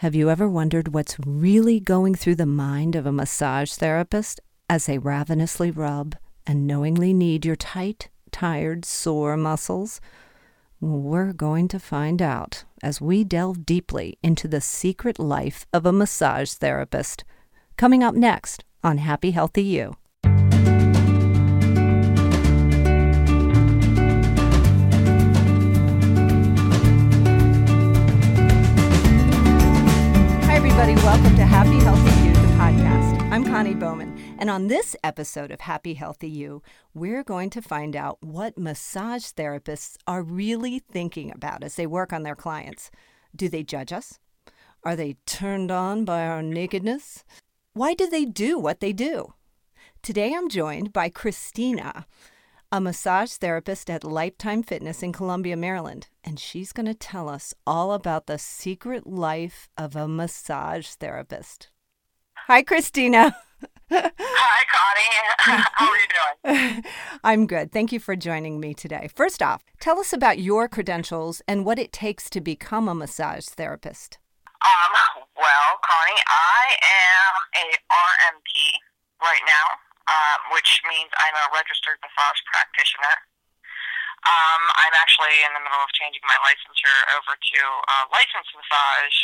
Have you ever wondered what's really going through the mind of a massage therapist as they ravenously rub and knowingly knead your tight, tired, sore muscles? We're going to find out as we delve deeply into the secret life of a massage therapist. Coming up next on Happy Healthy You. Connie Bowman, and on this episode of Happy Healthy You, we're going to find out what massage therapists are really thinking about as they work on their clients. Do they judge us? Are they turned on by our nakedness? Why do they do what they do? Today I'm joined by Christina a massage therapist at Lifetime Fitness in Columbia, Maryland, and she's going to tell us all about the secret life of a massage therapist. Hi, Christina. Hi, Connie. How are you doing? I'm good. Thank you for joining me today. First off, tell us about your credentials and what it takes to become a massage therapist. Um, well, Connie, I am a RMP right now um, which means I'm a registered massage practitioner. Um, I'm actually in the middle of changing my licensure over to uh, licensed massage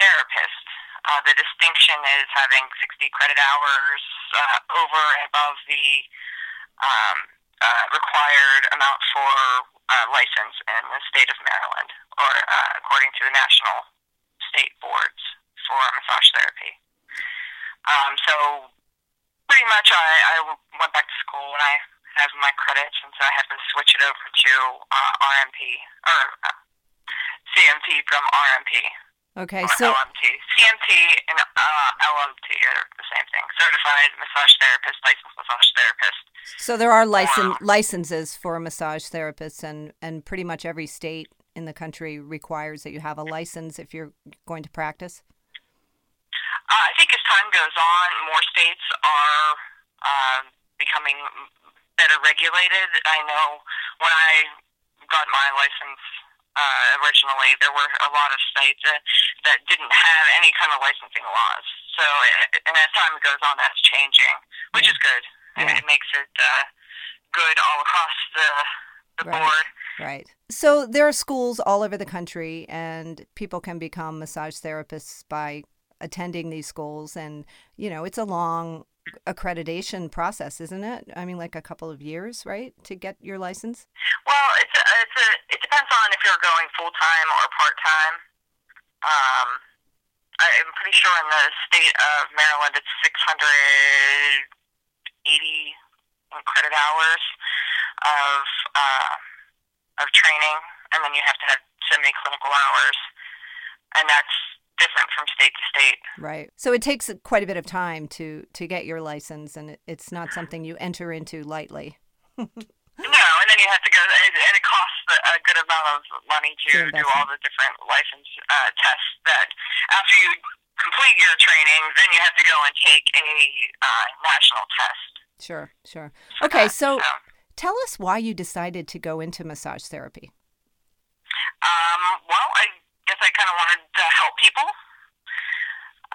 therapist. Uh, the distinction is having 60 credit hours uh, over and above the um, uh, required amount for uh, license in the state of Maryland, or uh, according to the national state boards for massage therapy. Um, so pretty much I, I went back to school and I have my credits, and so I have to switch it over to uh, RMP or uh, CMT from RMP. Okay, so LMT, CMT and uh, LMT are the same thing. Certified massage therapist, licensed massage therapist. So there are license licenses for massage therapists, and and pretty much every state in the country requires that you have a license if you're going to practice. Uh, I think as time goes on, more states are uh, becoming better regulated. I know when I got my license uh, originally, there were a lot of states that, that didn't have any kind of licensing laws. So, and as time goes on, that's changing, which is good. Yeah. And it makes it uh, good all across the, the right. board. Right. So there are schools all over the country, and people can become massage therapists by attending these schools and you know it's a long accreditation process isn't it? I mean like a couple of years right to get your license? Well it's a, it's a, it depends on if you're going full-time or part-time. Um, i'm pretty sure in the state of maryland it's 680 credit hours of uh, of training and then you have to have so many clinical hours and that's different from state to state. Right. So it takes quite a bit of time to to get your license, and it's not something you enter into lightly. no, and then you have to go, and it costs a good amount of money to do all the different license uh, tests. That after you complete your training, then you have to go and take a uh, national test. Sure, sure. Okay, so, so tell us why you decided to go into massage therapy. Um, well, I guess I kind of wanted to help people.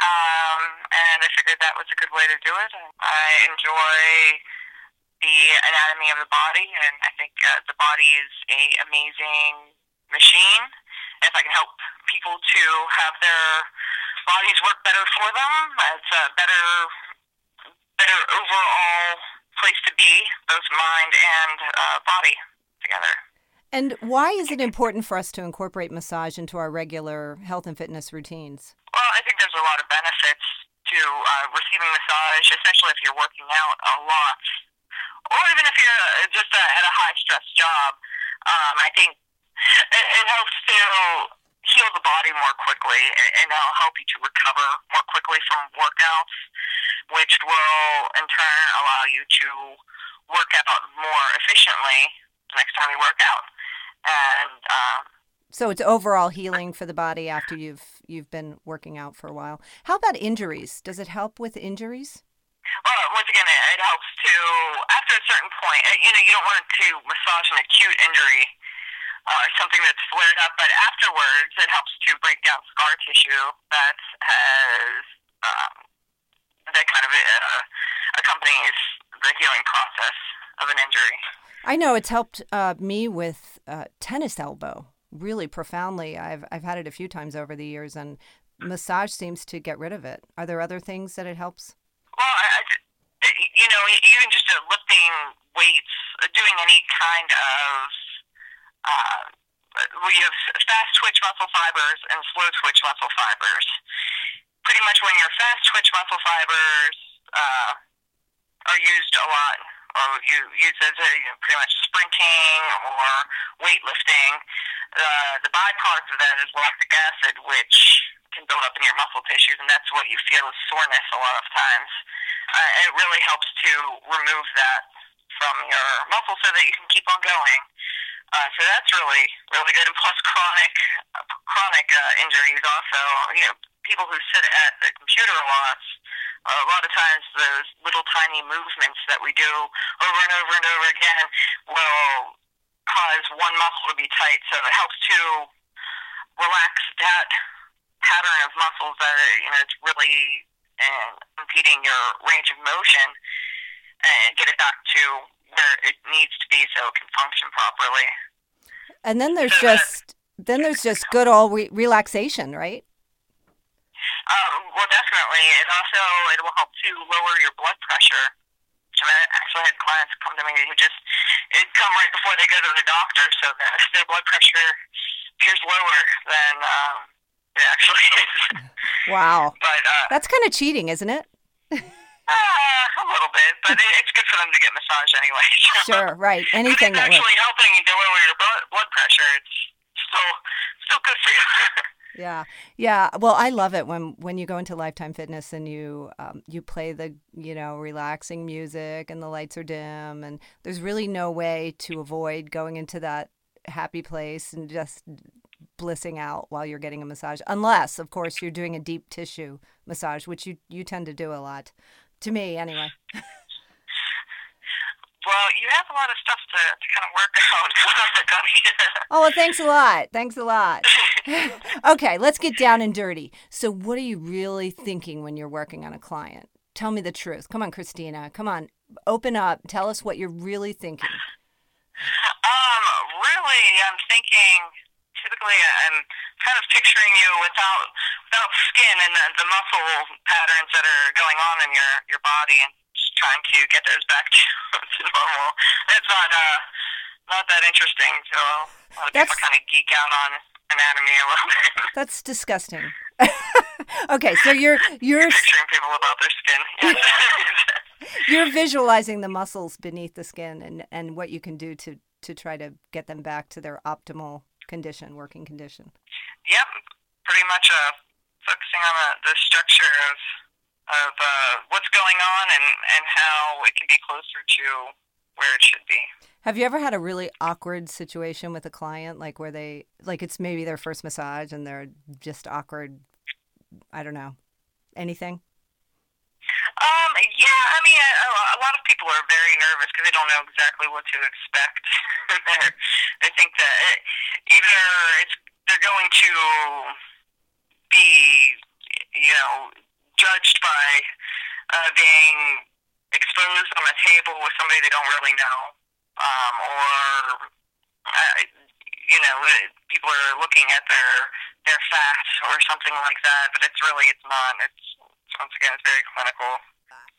Um, and I figured that was a good way to do it. I enjoy the anatomy of the body, and I think uh, the body is a amazing machine. If I can help people to have their bodies work better for them, it's a better, better overall place to be, both mind and uh, body together. And why is it important for us to incorporate massage into our regular health and fitness routines? Well, I think there's a lot of benefits to uh, receiving massage, especially if you're working out a lot, or even if you're uh, just uh, at a high stress job. Um, I think it, it helps to heal the body more quickly, and it'll help you to recover more quickly from workouts, which will in turn allow you to work out more efficiently next time you work out and um, so it's overall healing for the body after you've you've been working out for a while. How about injuries? Does it help with injuries? Well, once again, it, it helps to after a certain point. You know, you don't want to massage an acute injury uh, something that's flared up, but afterwards it helps to break down scar tissue that has um, that kind of uh, accompanies the healing process of an injury. I know it's helped uh, me with uh, tennis elbow really profoundly. I've I've had it a few times over the years, and massage seems to get rid of it. Are there other things that it helps? Well, I, you know, even just uh, lifting weights, uh, doing any kind of uh, we have fast twitch muscle fibers and slow twitch muscle fibers. Pretty much when your fast twitch muscle fibers uh, are used a lot, or you use as a, you know, pretty much sprinting or weightlifting, uh, the byproduct of that is lactic acid, which can build up in your muscle tissues, and that's what you feel as soreness a lot of times. Uh, it really helps to remove that from your muscle so that you can keep on going. Uh, so that's really, really good. And plus chronic, uh, chronic uh, injuries also. You know, people who sit at the computer a lot, a lot of times those little tiny movements that we do over and over and over again will cause one muscle to be tight. So it helps to relax that pattern of muscles that are, you know, it's really uh, impeding your range of motion and get it back to where it needs to be so it can function properly. And then there's so just that, then there's just good old re- relaxation, right? Um, well, definitely. It also it will help to lower your blood pressure. And I actually had clients come to me who just it come right before they go to the doctor, so that their blood pressure appears lower than um, it actually is. Wow. But uh, that's kind of cheating, isn't it? Uh, a little bit, but it, it's good for them to get massage anyway. sure, right. Anything that actually works. helping to lower your blood pressure. It's still still good for you. Yeah, yeah. Well, I love it when when you go into Lifetime Fitness and you um, you play the you know relaxing music and the lights are dim and there's really no way to avoid going into that happy place and just blissing out while you're getting a massage unless of course you're doing a deep tissue massage which you you tend to do a lot to me anyway. Well, you have a lot of stuff to, to kind of work on. oh, well, thanks a lot. Thanks a lot. okay, let's get down and dirty. So, what are you really thinking when you're working on a client? Tell me the truth. Come on, Christina. Come on. Open up. Tell us what you're really thinking. Um, really, I'm thinking typically I'm kind of picturing you without without skin and the, the muscle patterns that are going on in your your body and just trying to get those back to, to normal. It's not uh not that interesting. So a lot of That's... people kind of geek out on anatomy a little bit. That's disgusting. okay, so you're you're picturing people about their skin. you're visualizing the muscles beneath the skin and and what you can do to to try to get them back to their optimal condition, working condition. Yep, pretty much uh, focusing on the, the structure of of uh, what's going on and and how it can be closer to where it should be. Have you ever had a really awkward situation with a client, like where they like it's maybe their first massage and they're just awkward? I don't know, anything. Um, yeah, I mean, a, a lot of people are very nervous because they don't know exactly what to expect. they think that it, either it's they're going to be, you know, judged by uh, being exposed on a table with somebody they don't really know, um, or uh, you know, people are looking at their their fat or something like that, but it's really it's not. It's once again, it's very clinical.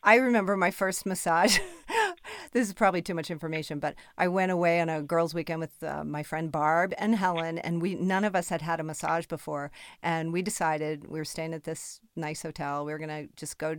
I remember my first massage. this is probably too much information, but I went away on a girls' weekend with uh, my friend Barb and Helen, and we none of us had had a massage before, and we decided we were staying at this nice hotel. We were gonna just go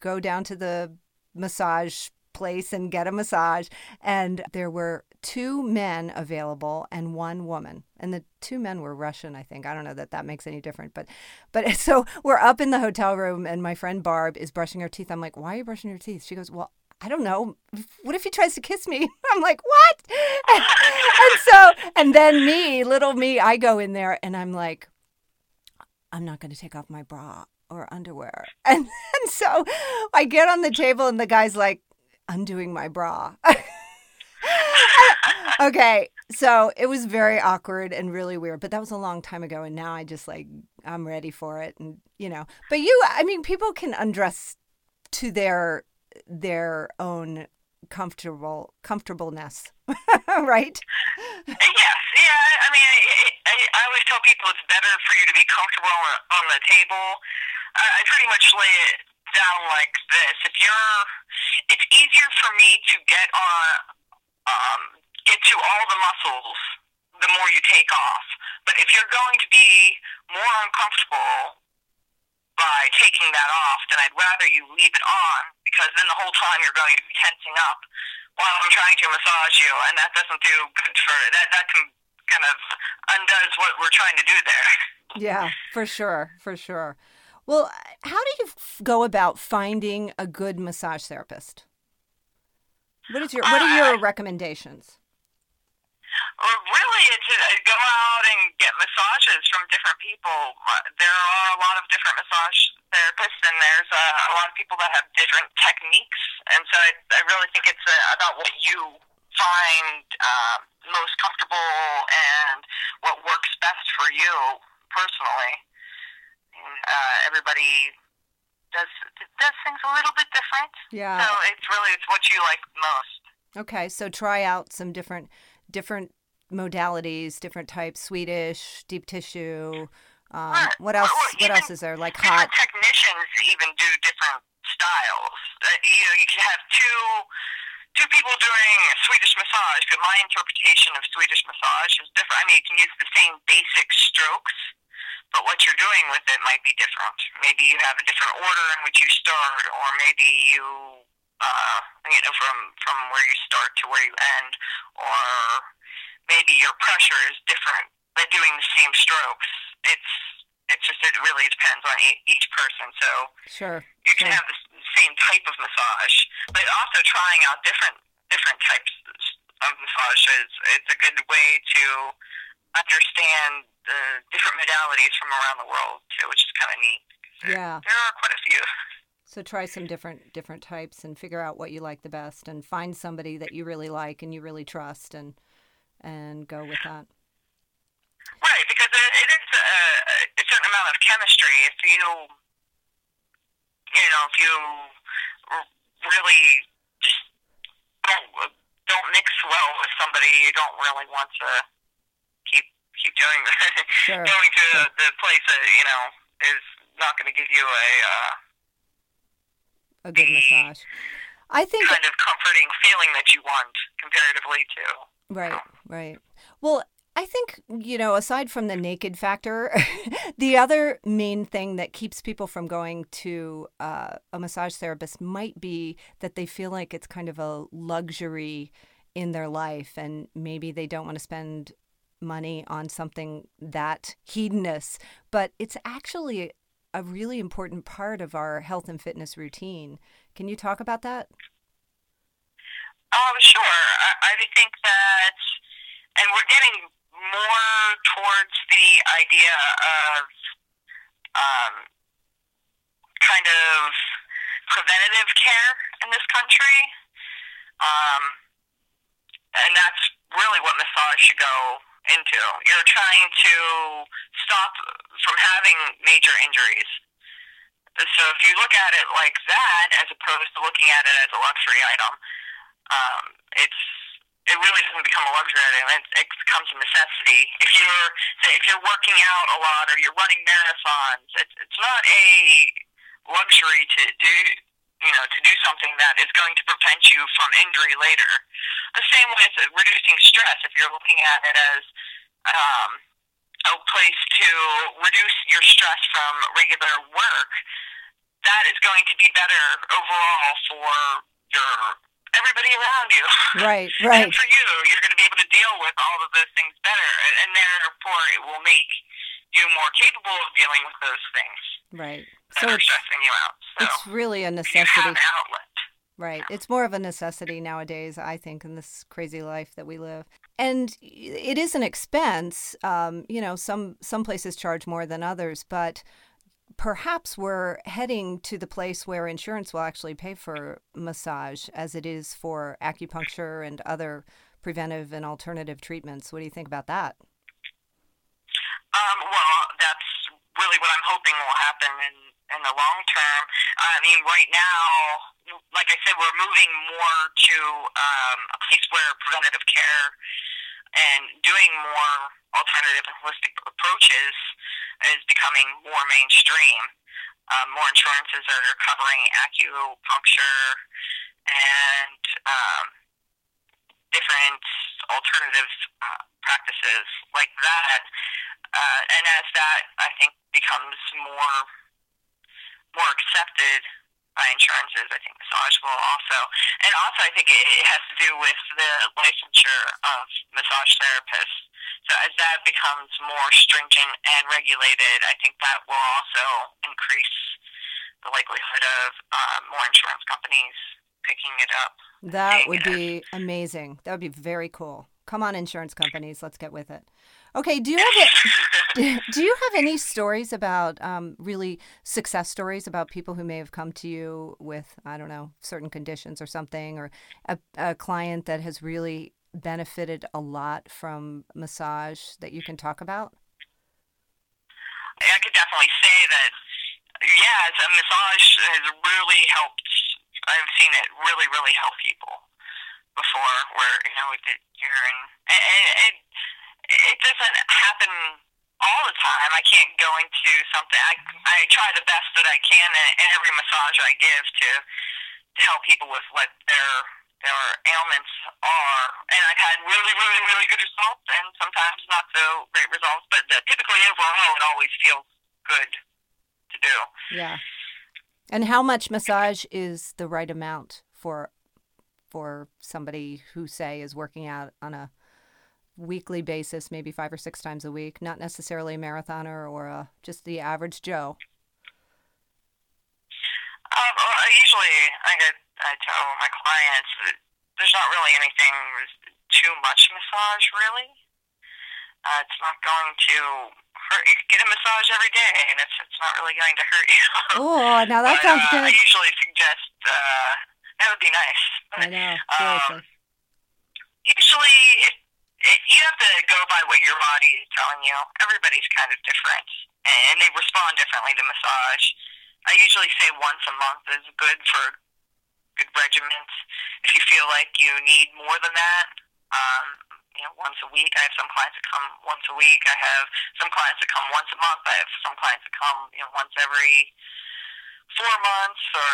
go down to the massage place and get a massage. And there were two men available and one woman. And the two men were Russian, I think. I don't know that that makes any difference. But, but so we're up in the hotel room and my friend Barb is brushing her teeth. I'm like, why are you brushing your teeth? She goes, well, I don't know. What if he tries to kiss me? I'm like, what? And, so, and then me, little me, I go in there and I'm like, I'm not going to take off my bra or underwear. And, and so I get on the table and the guy's like, undoing my bra. okay, so it was very awkward and really weird. But that was a long time ago, and now I just like I'm ready for it, and you know. But you, I mean, people can undress to their their own comfortable comfortableness, right? Yes, yeah. I mean, I, I, I always tell people it's better for you to be comfortable on, the table. I, I pretty much lay it down like this: if you're, it's easier for me to get on, um, get to all the muscles the more you take off. But if you're going to be more uncomfortable by taking that off, then I'd rather you leave it on because then the whole time you're going to be tensing up while I'm trying to massage you, and that doesn't do good for that. That can kind of undoes what we're trying to do there. Yeah, for sure, for sure. Well, how do you f- go about finding a good massage therapist? What is your What are your recommendations? Well, really, it's uh, go out and get massages from different people. Uh, there are a lot of different massage therapists, and there's uh, a lot of people that have different techniques. And so I, I really think it's uh, about what you find uh, most comfortable and what works best for you personally. Uh, everybody does does things a little bit different. Yeah. So it's really it's what you like most. Okay, so try out some different different modalities, different types, Swedish, deep tissue. Um, Right. what else? Well, What else is there? Like hot. technicians even do different styles. Uh, you know, you can have two two people doing Swedish massage, but my interpretation of Swedish massage is different. I mean, you can use the same basic strokes, but what you're doing with it might be different. Maybe you have a different order in which you start, or maybe you, uh, you know, from from where you start to where you end, or maybe your pressure is different, but doing the same strokes. It's it's just it really depends on e- each person. So Sure. you can have the same type of massage, but also trying out different different types of massage is it's a good way to understand the modalities from around the world too, which is kind of neat. There- Yeah. there are quite a few. So try some different different types and figure out what you like the best, and find somebody that you really like and you really trust, and and go with that. Right, because it, it is a, a certain amount of chemistry. If you, you know, if you really just don't don't mix well with somebody, you don't really want to keep doing Sure. going to sure. the place that you know is not going to give you a uh, A good massage. I think kind of comforting feeling that you want comparatively to. Right, right. Well, I think, you know, aside from the naked factor, the other main thing that keeps people from going to uh, a massage therapist might be that they feel like it's kind of a luxury in their life and maybe they don't want to spend money on something that hedonous, but it's actually a really important part of our health and fitness routine. Can you talk about that? Um, sure. I, I think that, and we're getting more towards the idea of um, kind of preventative care in this country. Um, and that's really what massage should go into. You're trying to stop from having major injuries. So if you look at it like that, as opposed to looking at it as a luxury item, um, it's it really doesn't become a luxury item. It, it becomes a necessity. If you're say if you're working out a lot or you're running marathons, it's it's not a luxury to do you know to do something that is going to prevent you from injury later. The same with reducing stress. If you're looking at it as um, a place to reduce your stress from regular work, that is going to be better overall for your everybody around you. Right, right. And for you, you're going to be able to deal with all of those things better, and- and therefore it will make you more capable of dealing with those things Right. So it's stressing you out. So it's really a necessity. an outlet. Right. It's more of a necessity nowadays, I think, in this crazy life that we live. And it is an expense. Um, you know, some some places charge more than others, but perhaps we're heading to the place where insurance will actually pay for massage as it is for acupuncture and other preventive and alternative treatments. What do you think about that? Um, well, that's really what I'm hoping will happen in, in the long term. I mean, right now, like I said, we're moving more to um, a place where preventative care and doing more alternative and holistic approaches is becoming more mainstream. Um, more insurances are covering acupuncture and um, different alternative uh, practices like that. Uh, and as that, I think, becomes more more accepted by insurances, I think massage will also. And also, I think it, it has to do with the licensure of massage therapists. So as that becomes more stringent and regulated, I think that will also increase the likelihood of uh, more insurance companies picking it up. That would be amazing. That would be very cool. Come on, insurance companies, let's get with it. Okay, do you have do you have any stories about um, really success stories about people who may have come to you with I don't know certain conditions or something, or a, a client that has really benefited a lot from massage that you can talk about? I could definitely say that. Yeah, a massage has really helped. I've seen it really, really help people before, where you know, you're in. And, and, it doesn't happen all the time. I can't go into something. I I try the best that I can in every massage I give to to help people with what their their ailments are. And I've had really, really, really good results, and sometimes not so great results. But typically, overall, it always feels good to do. Yeah. And how much massage is the right amount for for somebody who say is working out on a weekly basis, maybe five or six times a week, not necessarily a marathoner or a, just the average Joe? Um, well, usually, I, I tell my clients that there's not really anything too much massage, really. Uh, it's not going to hurt. You get a massage every day, and it's it's not really going to hurt you. oh, now that sounds uh, good. I usually suggest uh, that would be nice. I know. Um, usually, it you have to go by what your body is telling you. Everybody's kind of different, and they respond differently to massage. I usually say once a month is good for good regimen. If you feel like you need more than that, um, you know, once a week. I have some clients that come once a week. I have some clients that come once a month. I have some clients that come, you know, once every four months or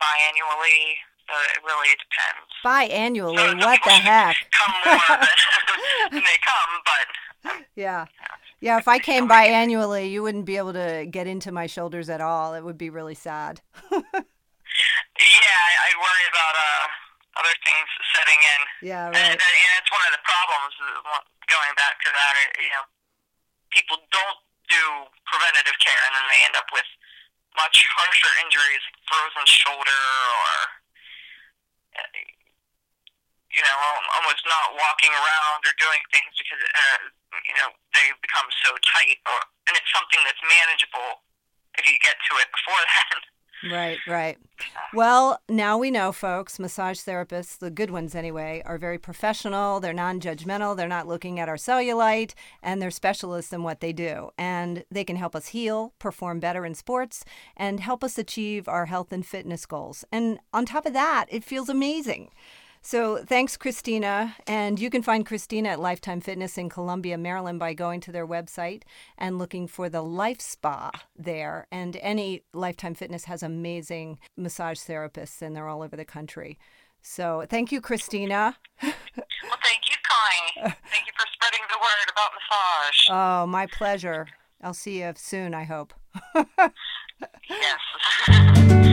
biannually. So it really depends. Biannually, So what the heck? Come more than, they come, but Yeah. Yeah, if I came biannually, you wouldn't be able to get into my shoulders at all. It would be really sad. yeah, I, I worry about uh, other things setting in. yeah, right. and it's one of the problems. uh, Going back to that, uh, you know, people don't do preventative care, and then they end up with much harsher injuries, frozen shoulder, or you know, almost not walking around or doing things because uh, you know they become so tight, or and it's something that's manageable if you get to it before then. Right, right. Well, now we know, folks, massage therapists, the good ones anyway, are very professional. They're non judgmental. They're not looking at our cellulite, and they're specialists in what they do. And they can help us heal, perform better in sports, and help us achieve our health and fitness goals. And on top of that, it feels amazing. So thanks, Christina. And you can find Christina at Lifetime Fitness in Columbia, Maryland by going to their website and looking for the Life Spa there. And any Lifetime Fitness has amazing massage therapists, and they're all over the country. So thank you, Christina. Well, thank you, Connie. Thank you for spreading the word about massage. Oh, my pleasure. I'll see you soon, I hope. Right.